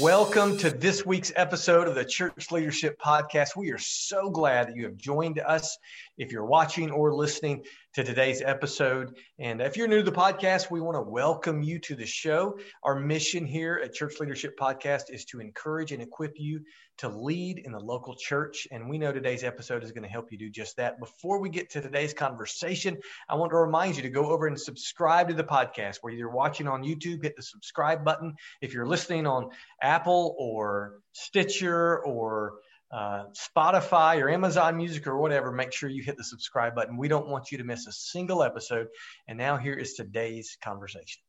Welcome to this week's episode of the Church Leadership Podcast. We are so glad that you have joined us. If you're watching or listening to today's episode, and if you're new to the podcast, we want to welcome you to the show. Our mission here at Church Leadership Podcast is to encourage and equip you to lead in the local church. And we know today's episode is going to help you do just that. Before we get to today's conversation, I want to remind you to go over and subscribe to the podcast. Whether you're watching on YouTube, hit the subscribe button. If you're listening on Apple or Stitcher or uh, Spotify or Amazon Music or whatever, make sure you hit the subscribe button. We don't want you to miss a single episode. And now here is today's conversation.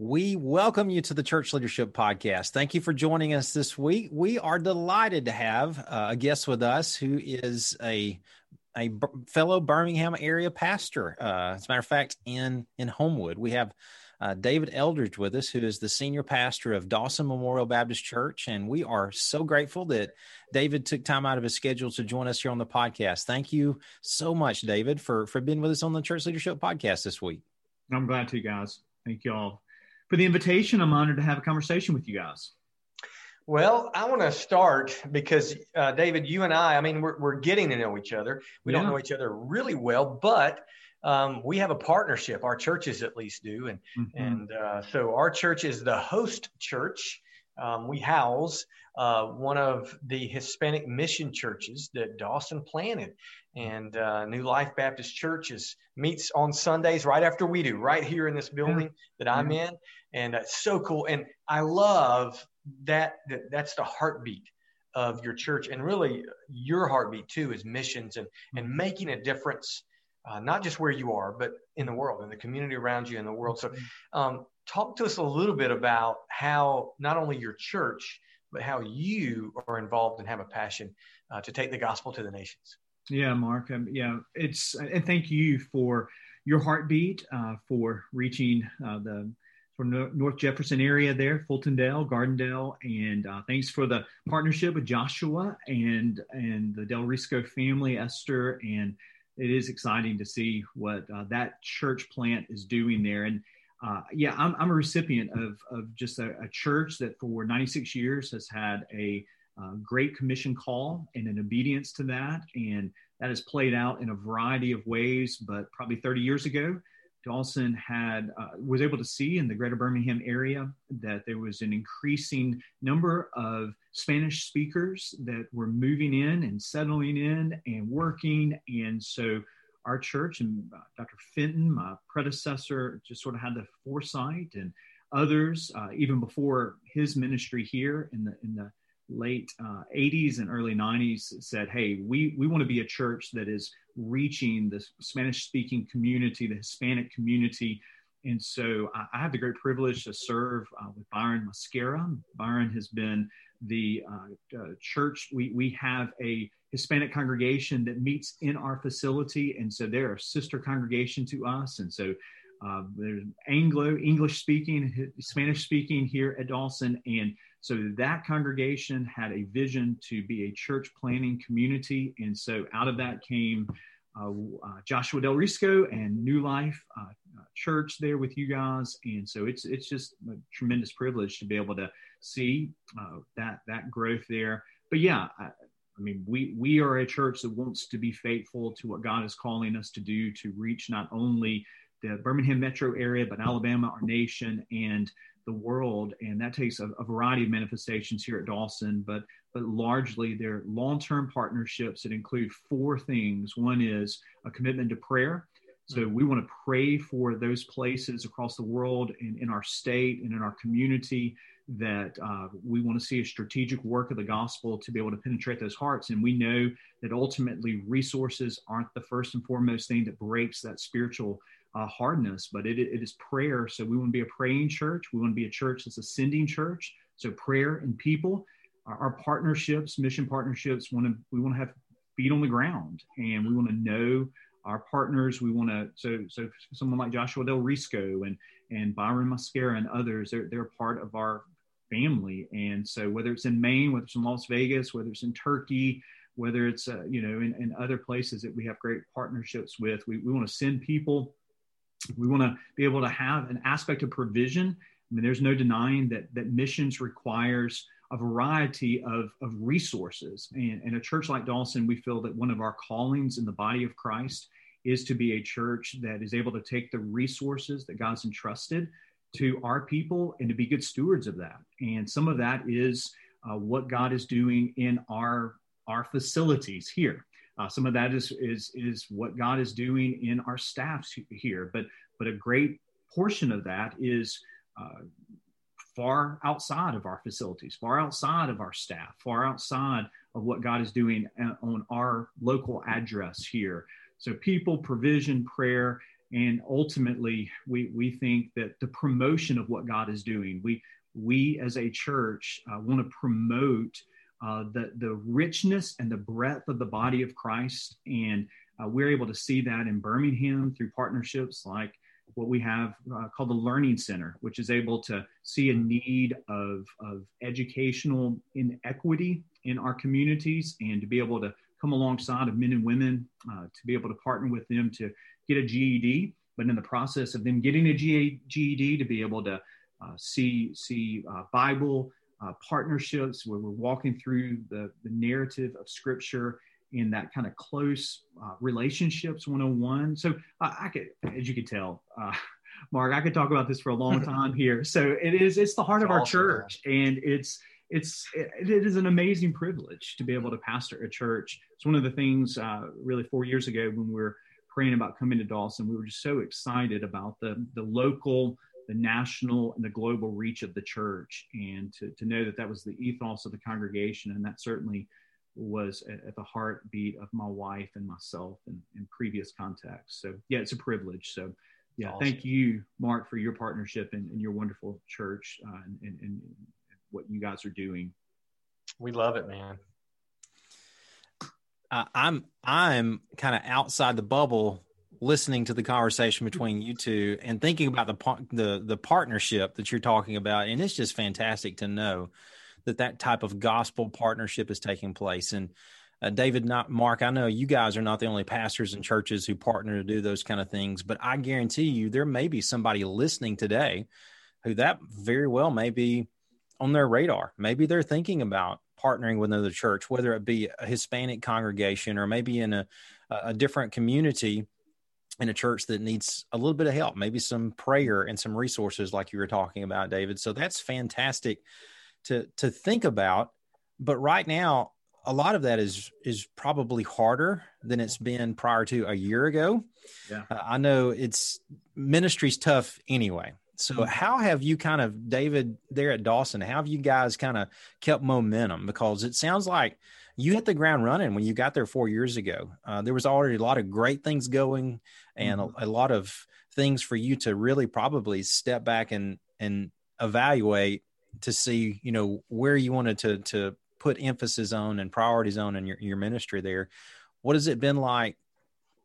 We welcome you to the Church Leadership Podcast. Thank you for joining us this week. We are delighted to have uh, a guest with us who is a a fellow Birmingham area pastor. Uh, as a matter of fact, in in Homewood, we have uh, David Eldridge with us, who is the senior pastor of Dawson Memorial Baptist Church, and we are so grateful that David took time out of his schedule to join us here on the podcast. Thank you so much, David, for for being with us on the Church Leadership Podcast this week. I'm glad to, guys. Thank you all for the invitation. I'm honored to have a conversation with you guys. Well, I want to start because uh, David, you and I, I mean, we're, we're getting to know each other. We yeah. don't know each other really well, but um, we have a partnership. Our churches at least do, and mm-hmm. and uh, so our church is the host church. Um, we house uh, one of the Hispanic mission churches that Dawson planted, and uh, New Life Baptist Church is meets on Sundays right after we do, right here in this building that I'm in and it's so cool. And I love that, that that's the heartbeat of your church, and really your heartbeat too is missions and and mm-hmm. making a difference, uh, not just where you are, but in the world, in the community around you, in the world. So, mm-hmm. um, talk to us a little bit about how not only your church, but how you are involved and have a passion uh, to take the gospel to the nations. Yeah, Mark. Um, yeah, it's and thank you for your heartbeat uh, for reaching uh, the from North Jefferson area there, Fultondale, Gardendale, and uh, thanks for the partnership with Joshua and and the Del Risco family, Esther, and it is exciting to see what uh, that church plant is doing there. And uh, yeah, I'm, I'm a recipient of of just a, a, church that for 96 years has had a uh, great commission call and an obedience to that, and that has played out in a variety of ways. But probably 30 years ago Dawson had uh, was able to see in the greater Birmingham area that there was an increasing number of Spanish speakers that were moving in and settling in and working. And so our church and uh, Dr. Fenton, my predecessor, just sort of had the foresight and others, uh, even before his ministry here in the in the late uh, 80s and early 90s said, hey, we, we want to be a church that is reaching the Spanish speaking community, the Hispanic community. And so I, I have the great privilege to serve uh, with Byron Mascara. Byron has been the uh, uh, church, we, we have a Hispanic congregation that meets in our facility. And so they're a sister congregation to us. And so uh, there's Anglo, English speaking, Spanish speaking here at Dawson. And so that congregation had a vision to be a church planning community. And so out of that came uh, uh, Joshua Del Risco and New Life uh, uh, Church there with you guys. And so it's, it's just a tremendous privilege to be able to see uh, that, that growth there. But yeah, I, I mean, we, we are a church that wants to be faithful to what God is calling us to do to reach not only the Birmingham metro area, but Alabama, our nation, and the world. And that takes a, a variety of manifestations here at Dawson, but but largely they're long-term partnerships that include four things. One is a commitment to prayer. So we want to pray for those places across the world and in our state and in our community that uh, we want to see a strategic work of the gospel to be able to penetrate those hearts. And we know that ultimately resources aren't the first and foremost thing that breaks that spiritual uh, hardness, but it, it is prayer. So we want to be a praying church. We want to be a church that's a sending church. So prayer and people. Our, our partnerships, mission partnerships, want to we want to have feet on the ground, and we want to know our partners. We want to so so someone like Joshua Del Risco and and Byron Mascara and others. They're they're part of our family, and so whether it's in Maine, whether it's in Las Vegas, whether it's in Turkey, whether it's uh, you know in, in, other places that we have great partnerships with, we, we want to send people. We want to be able to have an aspect of provision. I mean, there's no denying that that missions requires a variety of, of resources. And, a church like Dawson, we feel that one of our callings in the body of Christ is to be a church that is able to take the resources that God's entrusted to our people and to be good stewards of that. And some of that is uh, what God is doing in our our facilities here. Uh, some of that is is is what God is doing in our staffs here. But but a great portion of that is uh, far outside of our facilities, far outside of our staff, far outside of what God is doing uh, on our local address here. So, people, provision, prayer, and ultimately, we, we think that the promotion of what God is doing, we, we as a church uh, want to promote uh, the, the richness and the breadth of the body of Christ. And uh, we're able to see that in Birmingham through partnerships like what we have uh, called the Learning Center, which is able to see a need of, of educational inequity in our communities and to be able to come alongside of men and women uh, to be able to partner with them to get a GED, but in the process of them getting a GED to be able to uh, see see uh, Bible uh, partnerships where we're walking through the, the narrative of Scripture in that kind of close uh, relationships 101 so uh, i could as you could tell uh, mark i could talk about this for a long time here. So it is it's the heart of our church and it's it's it, it is an amazing privilege to be able to pastor a church. It's one of the things uh, really four years ago when we were praying about coming to dawson we were just so excited about the the local the national and the global reach of the church and to, to know that that was the ethos of the congregation and that certainly was at, the heartbeat of my wife and myself in, in previous contexts. So yeah, it's a privilege. So yeah, awesome. thank you, Mark, for your partnership and, and your wonderful church uh, and, and, and what you guys are doing. We love it, man. Uh, I'm I'm kind of outside the bubble, listening to the conversation between you two and thinking about the the the partnership that you're talking about, and it's just fantastic to know that that type of gospel partnership is taking place. And uh, David, not Mark, I know you guys are not the only pastors and churches who partner to do those kind of things, but I guarantee you there may be somebody listening today who that very well may be on their radar. Maybe they're thinking about partnering with another church, whether it be a Hispanic congregation or maybe in a, a different community in a church that needs a little bit of help, maybe some prayer and some resources like you were talking about, David. So that's fantastic to to think about. But right now, a lot of that is is probably harder than it's been prior to a year ago. Yeah. Uh, I know it's ministry's tough anyway. So mm-hmm. how have you kind of David there at Dawson? How have you guys kind of kept momentum? Because it sounds like you hit the ground running when you got there four years ago. Uh, there was already a lot of great things going, and mm-hmm. a, a, lot of things for you to really probably step back and and evaluate to see you know where you wanted to to put emphasis on and priorities on in your, your ministry there what has it been like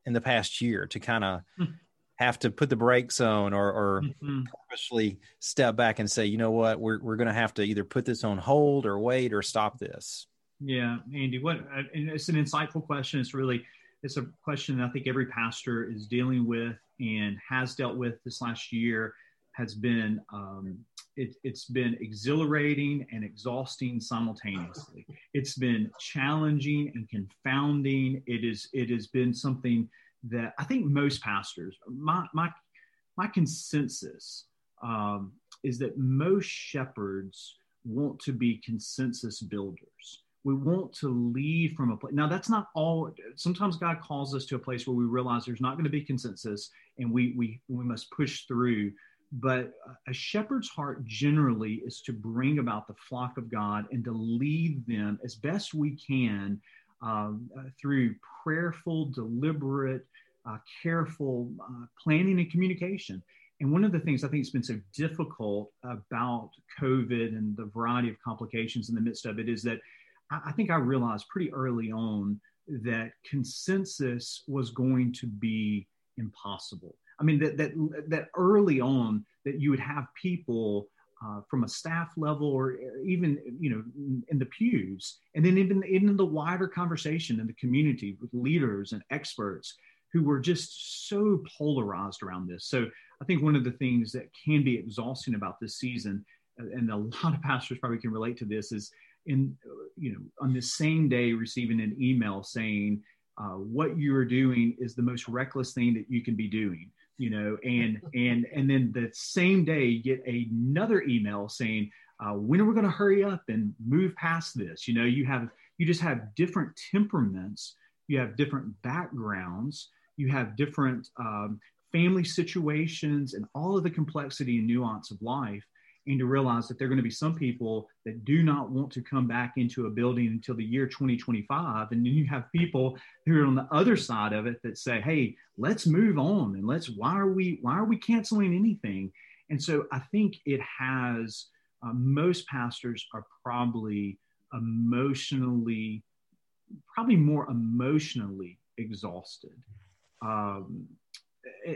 in the past year to kind of mm-hmm. have to put the brakes on or, or mm-hmm. purposely step back and say you know what we're, we're going to have to either put this on hold or wait or stop this yeah andy what it's an insightful question it's really it's a question i think every pastor is dealing with and has dealt with this last year has been um, it, has been exhilarating and exhausting simultaneously. It's been challenging and confounding. It is it has been something that I think most pastors my my my consensus um, is that most shepherds want to be consensus builders. We want to lead from a place. Now, that's not all. Sometimes God calls us to a place where we realize there's not going to be consensus, and we we we must push through but a shepherd's heart generally is to bring about the flock of God and to lead them as best we can um, uh, through prayerful, deliberate, uh, careful uh, planning and communication. And one of the things I think has been so difficult about COVID and the variety of complications in the midst of it is that I, think I realized pretty early on that consensus was going to be impossible. I mean, that, that, that early on, that you would have people uh, from a staff level or even you know in the pews and then even, even in the wider conversation in the community with leaders and experts who were just so polarized around this so i think one of the things that can be exhausting about this season and a lot of pastors probably can relate to this is in you know on the same day receiving an email saying uh, what you are doing is the most reckless thing that you can be doing you know and and and then the same day you get another email saying uh, when are we going to hurry up and move past this? You know you have you just have different temperaments you have different backgrounds you have different um, family situations and all of the complexity and nuance of life and to realize that there are going to be some people that do not want to come back into a building until the year 2025 and then you have people who are on the other side of it that say hey let's move on and let's why are we why are we canceling anything? And so i think it has uh, most pastors are probably emotionally probably more emotionally exhausted. Um,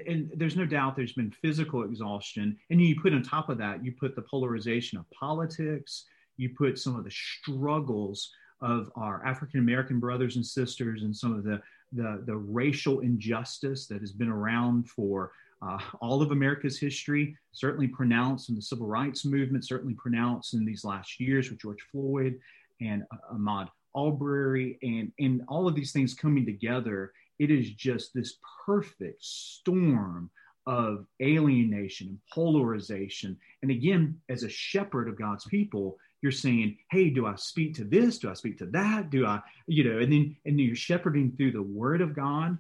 and there's no doubt there's been physical exhaustion. And you put on top of that, you put the polarization of politics, you put some of the struggles of our African American brothers and sisters, and some of the, the, the racial injustice that has been around for uh, all of America's history, certainly pronounced in the civil rights movement, certainly pronounced in these last years with George Floyd and uh, Ahmaud Arbery, and, and all of these things coming together it is just this perfect storm of alienation and polarization. And again, as a shepherd of God's people, you're saying, hey, do I speak to this? Do I speak to that? Do I, you know, and then and then you're shepherding through the word of God.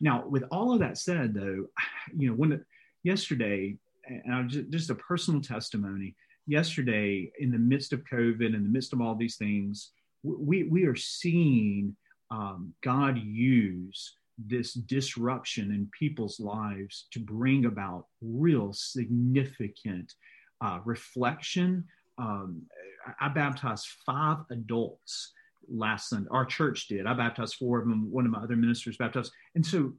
Now, with all of that said, though, you know, when yesterday, and I just, just a personal testimony, yesterday, in the midst of COVID, in the midst of all these things, we we are seeing um, God use this disruption in people's lives to bring about real significant uh, reflection. Um, I baptized five adults last Sunday. Our church did. I baptized four of them. One of my other ministers baptized. And so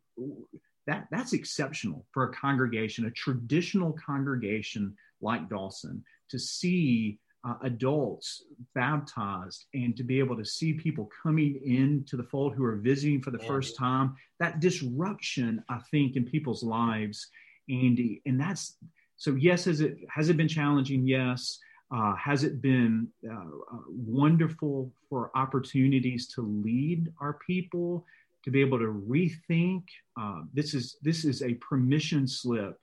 that that's exceptional for a congregation, a traditional congregation like Dawson, to see uh, adults baptized and to be able to see people coming into the fold who are visiting for the first time that disruption i think in people's lives andy. And that's so yes has it has it been challenging? Yes. Uh, has it been uh, uh wonderful for opportunities to lead our people to be able to rethink uh, this is this is a permission slip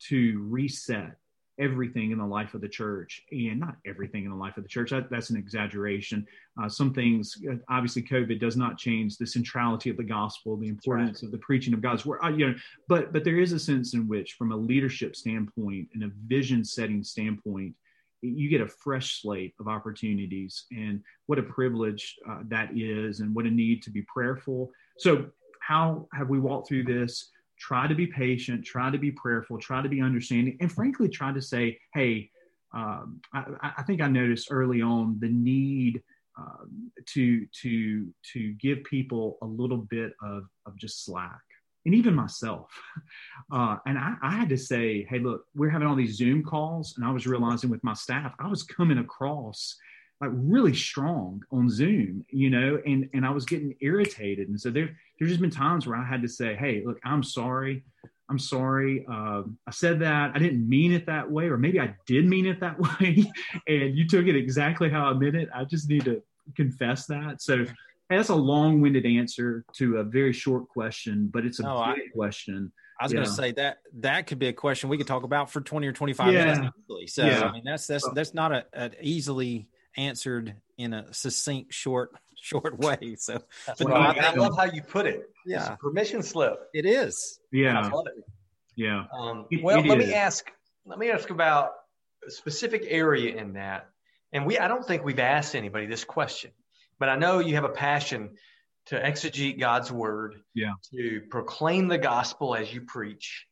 to reset everything in the life of the church and not everything in the life of the church. That, that's an exaggeration. Uh, some things uh, obviously covid does not change the centrality of the gospel the importance right. of the preaching of god's word uh, you know but but there is a sense in which from a leadership standpoint and a vision setting standpoint you get a fresh slate of opportunities and what a privilege uh, that is and what a need to be prayerful. So how have we walked through this try to be patient, try to be prayerful, try to be understanding, and frankly, try to say, hey, um, I, I, think I noticed early on the need um, to to to give people a little bit of of just slack, and even myself. Uh, and I, I had to say, hey, look, we're having all these Zoom calls, and I was realizing with my staff, I was coming across like really strong on Zoom, you know, and and I was getting irritated, and so there there's just been times where I had to say, hey, look, I'm sorry, I'm sorry, uh, I said that I didn't mean it that way, or maybe I did mean it that way, and you took it exactly how I meant it. I just need to confess that. So that's a long-winded answer to a very short question, but it's a no, big I, question. I was yeah. going to say that that could be a question we could talk about for 20 or 25 yeah. minutes. Easily. So yeah. I mean, that's that's that's not a, a easily answered in a succinct, short, short way. So, but I, I, love how you put it. Yeah, permission slip. It is. Yeah. I love It. Yeah. Um, well, it let is. me ask. Let me ask about a specific area in that. And we, I don't think we've asked anybody this question, but I know you have a passion to exegete God's word. Yeah. To proclaim the gospel as you preach.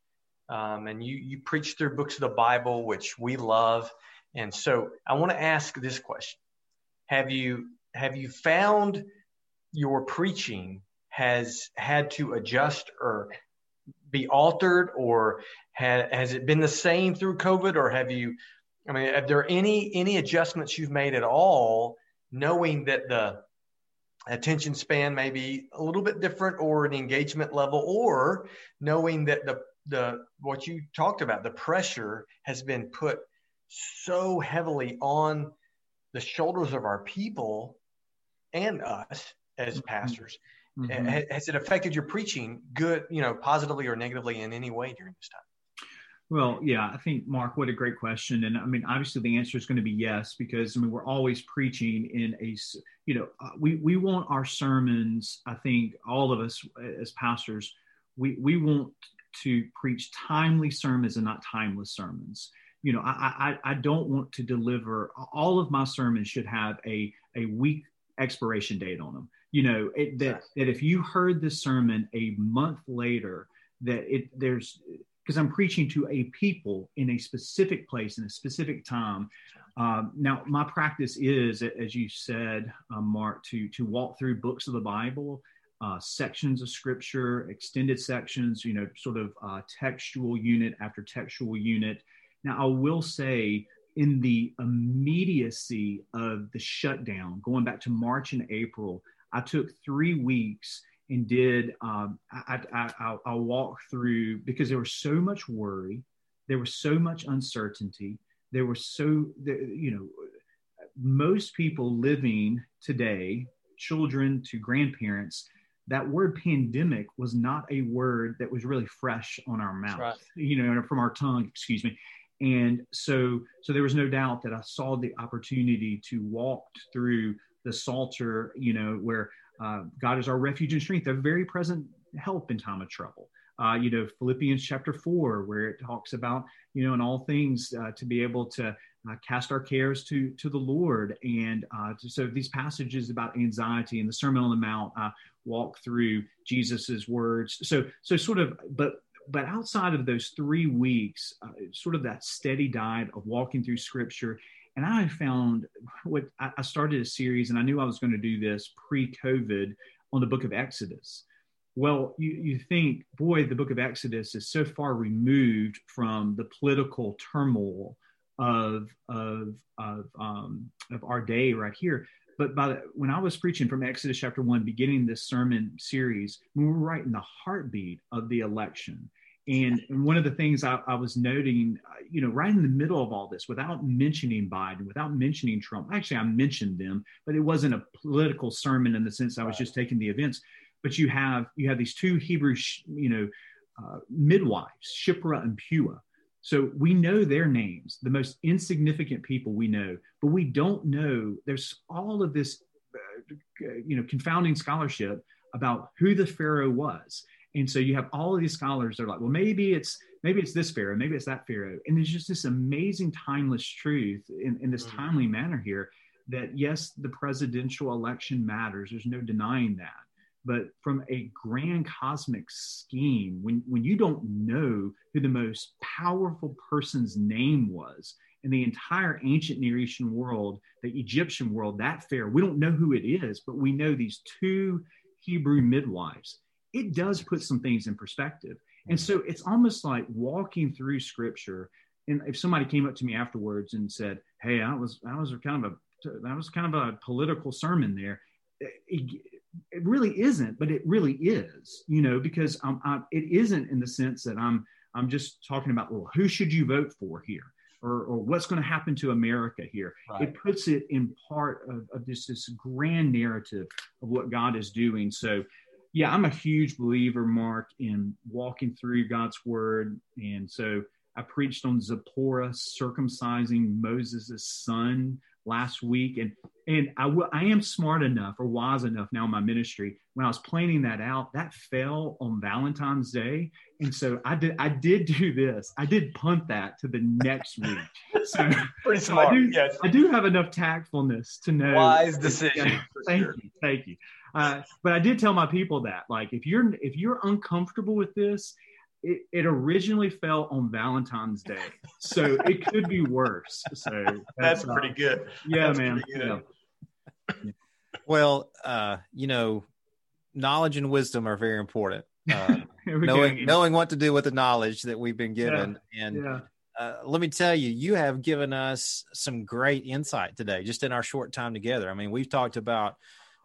Um, and you you preach through books of the Bible, which we love. And so I want to ask this question. Have you have you found your preaching has had to adjust or be altered, or ha- has it been the same through COVID, or have you? I mean, are there any any adjustments you've made at all, knowing that the attention span may be a little bit different, or an engagement level, or knowing that the the what you talked about, the pressure has been put so heavily on the shoulders of our people and us as mm-hmm. pastors. Mm-hmm. Has it affected your preaching good, you know, positively or negatively in any way during this time? Well, yeah, I think Mark, what a great question, and I mean, obviously the answer is going to be yes because I mean we're always preaching in a, you know, uh, we we want our sermons. I think all of us as pastors, we we want to preach timely sermons and not timeless sermons. You know, I, I, I don't want to deliver all of my sermons should have a, a week expiration date on them. You know, it, that, that if you heard this sermon a month later, that it there's because I'm preaching to a people in a specific place in a specific time. Um, now, my practice is, as you said, uh, Mark, to to walk through books of the Bible uh, sections of scripture, extended sections, you know, sort of uh, textual unit after textual unit. Now, I will say, in the immediacy of the shutdown, going back to March and April, I took three weeks and did, um, I, I, I, I walked through because there was so much worry, there was so much uncertainty, there was so, you know, most people living today, children to grandparents, that word pandemic was not a word that was really fresh on our mouth, right. you know, from our tongue, excuse me. And so, so there was no doubt that I saw the opportunity to walk through the Psalter, you know, where uh, God is our refuge and strength, a very present help in time of trouble. Uh, you know, Philippians chapter four, where it talks about, you know, in all things uh, to be able to uh, cast our cares to to the Lord. And uh, to, so these passages about anxiety and the Sermon on the Mount uh, walk through Jesus's words. So so sort of, but but outside of those three weeks, uh, sort of that steady diet of walking through Scripture. And I found what I started a series, and I knew I was going to do this pre-COVID on the Book of Exodus. Well, you, you think, boy, the book of Exodus is so far removed from the political turmoil of of of um, of our day right here. But by the, when I was preaching from Exodus chapter one, beginning this sermon series, we were right in the heartbeat of the election. And, and one of the things I, I, was noting, uh, you know, right in the middle of all this, without mentioning Biden, without mentioning Trump, actually, I mentioned them, but it wasn't a political sermon in the sense I was just taking the events. But you have you have these two Hebrew, you know, uh, midwives, Shiphrah and Puah, so we know their names, the most insignificant people we know, but we don't know. There's all of this, uh, you know, confounding scholarship about who the pharaoh was, and so you have all of these scholars. They're like, well, maybe it's maybe it's this pharaoh, maybe it's that pharaoh, and there's just this amazing timeless truth in, in this mm-hmm. timely manner here that yes, the presidential election matters. There's no denying that but from a grand cosmic scheme, when, when you don't know who the most powerful person's name was in the entire ancient Near Eastern world, the Egyptian world, that fair, we don't know who it is, but we know these two Hebrew midwives. It does put some things in perspective. And so it's almost like walking through scripture. And if somebody came up to me afterwards and said, Hey, I was, I was kind of a, that was kind of a political sermon there. It, it really isn't, but it really is, you know, because um, I, it isn't in the sense that I'm I'm just talking about well, who should you vote for here, or, or what's going to happen to America here. Right. It puts it in part of, of this this grand narrative of what God is doing. So, yeah, I'm a huge believer, Mark, in walking through God's Word, and so I preached on Zipporah circumcising Moses' son last week, and and I, w- I am smart enough or wise enough now in my ministry. When I was planning that out that fell on Valentine's Day. And so I did I did do this. I did punt that to the next week. So pretty smart so I, do, yes. I do have enough tactfulness to know wise decision yeah, thank sure. you thank you. Uh, but I did tell my people that like if you're if you're uncomfortable with this it, it originally fell on Valentine's Day, so it could be worse. So that's, that's pretty uh, good. Yeah, that's man. Good. Yeah. Well, uh, you know, knowledge and wisdom are very important. Uh, knowing knowing what to do with the knowledge that we've been given, yeah. and yeah. Uh, let me tell you, you have given us some great insight today, just in our short time together. I mean, we've talked about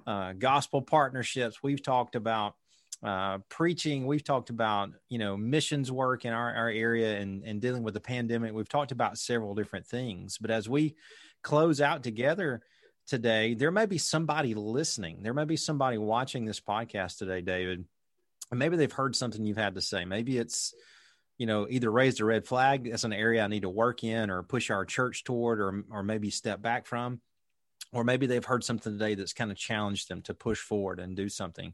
uh, gospel partnerships, we've talked about uh, preaching, we've talked about you know missions work in our, our area and, and dealing with the pandemic. We've talked about several different things, but as we close out together today, there may be somebody listening. There may be somebody watching this podcast today, David, and maybe they've heard something you've had to say. Maybe it's, you know, either raised a red flag as an area I need to work in or push our church toward or, or maybe step back from. Or maybe they've heard something today that's kind of challenged them to push forward and do something.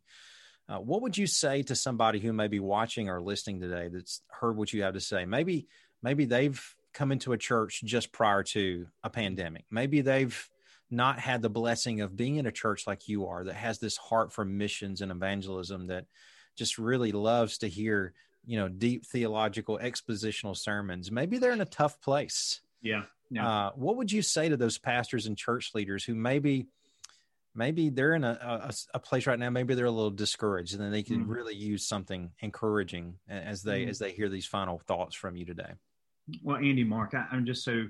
Uh, what would you say to somebody who may be watching or listening today that's heard what you have to say? Maybe, maybe they've come into a church just prior to a pandemic. Maybe they've not had the blessing of being in a church like you are that has this heart for missions and evangelism that just really loves to hear you know deep theological expositional sermons maybe they're in a tough place yeah, yeah. Uh, what would you say to those pastors and church leaders who maybe maybe they're in a, a, a place right now maybe they're a little discouraged and then they can mm. really use something encouraging as they mm. as they hear these final thoughts from you today well andy mark I, i'm just so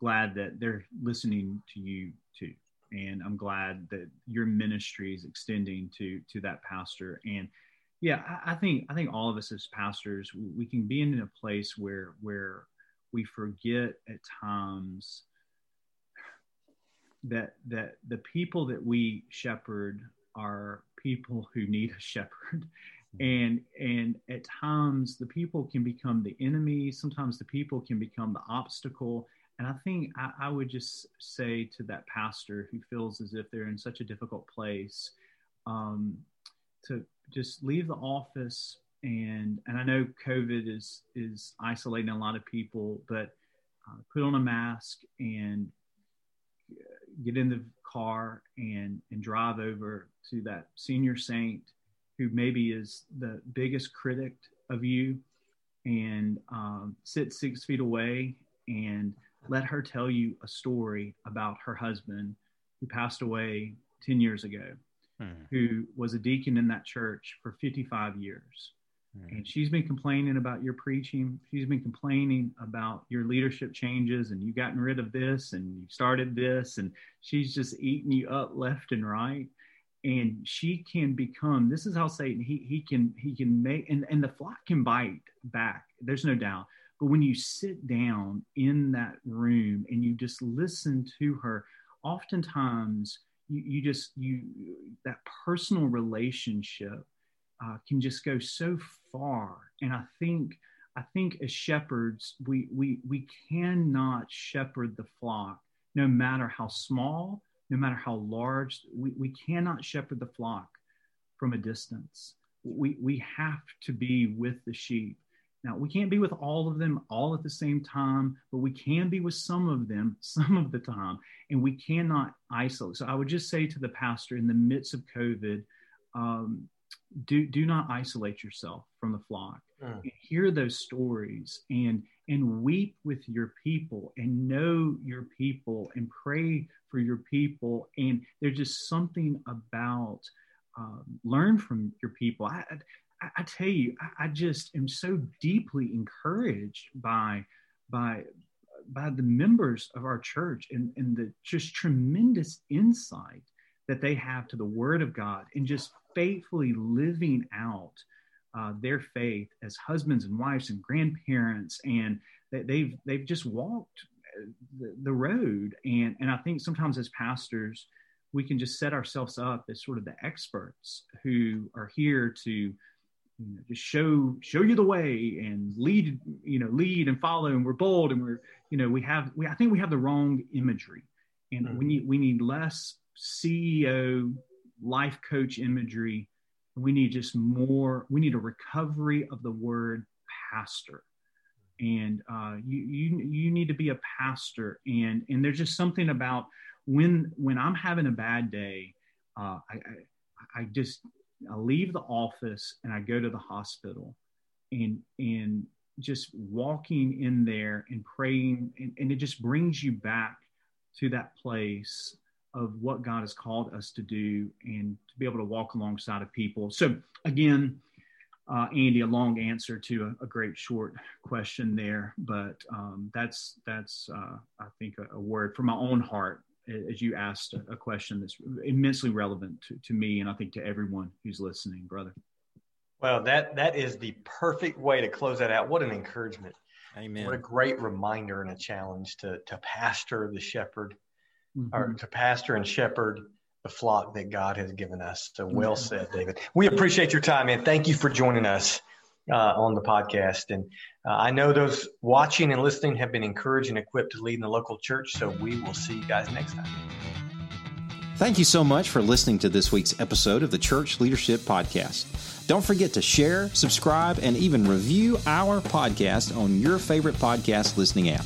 glad that they're listening to you too and i'm glad that your ministry is extending to to that pastor and yeah I, I think i think all of us as pastors we can be in a place where where we forget at times that that the people that we shepherd are people who need a shepherd. And and at times the people can become the enemy. Sometimes the people can become the obstacle. And I think I, I, would just say to that pastor who feels as if they're in such a difficult place um, to just leave the office. And and I know COVID is is isolating a lot of people, but uh, put on a mask and get in the car and and drive over to that senior saint who maybe is the biggest critic of you and um, sit six feet away and let her tell you a story about her husband who passed away 10 years ago, hmm. who was a deacon in that church for 55 years. Hmm. And she's been complaining about your preaching. She's been complaining about your leadership changes and you've gotten rid of this and you started this. And she's just eating you up left and right. And she can become, this is how Satan, he, he can, he can make, and, and the flock can bite back. There's no doubt but when you sit down in that room and you just listen to her, oftentimes you, you just you that personal relationship uh, can just go so far. And I think I think as shepherds, we we we cannot shepherd the flock, no matter how small, no matter how large. We we cannot shepherd the flock from a distance. We we have to be with the sheep. Now, we can't be with all of them all at the same time, but we can be with some of them some of the time, and we cannot isolate. So, I would just say to the pastor in the midst of COVID, um, do, do not isolate yourself from the flock. Mm. Hear those stories and and weep with your people and know your people and pray for your people. And there's just something about um, learn from your people. I, I, I tell you, I, I, just am so deeply encouraged by by by the members of our church and, and the just tremendous insight that they have to the Word of God and just faithfully living out uh, their faith as husbands and wives and grandparents, and they've they've just walked uh, the, the road. And and I think sometimes as pastors, we can just set ourselves up as sort of the experts who are here to you know, just show show you the way and lead you know lead and follow and we're bold and we're you know we have we I think we have the wrong imagery and mm-hmm. we need we need less CEO life coach imagery we need just more we need a recovery of the word pastor. And uh, you you you need to be a pastor. And and there's just something about when when I'm having a bad day uh, I, I I just I leave the office and I go to the hospital. And and just walking in there and praying and, and it just brings you back to that place of what God has called us to do and to be able to walk alongside of people. So, again, uh, Andy, a long answer to a, a great short question there, but um, that's that's uh, I think a, a, word from my own heart as you asked a, a question that's immensely relevant to, to me and I think to everyone who's listening, brother. Well, that that is the perfect way to close that out. What an encouragement! Amen. What a great reminder and a challenge to to pastor the shepherd, mm-hmm. or to pastor and shepherd the flock that God has given us. So well said, David. We appreciate your time, and thank you for joining us uh, on the podcast. And uh, I know those watching and listening have been encouraged and equipped to lead in the local church. So we will see you guys next time. Thank you so much for listening to this week's episode of the Church Leadership Podcast. Don't forget to share, subscribe, and even review our podcast on your favorite podcast listening app.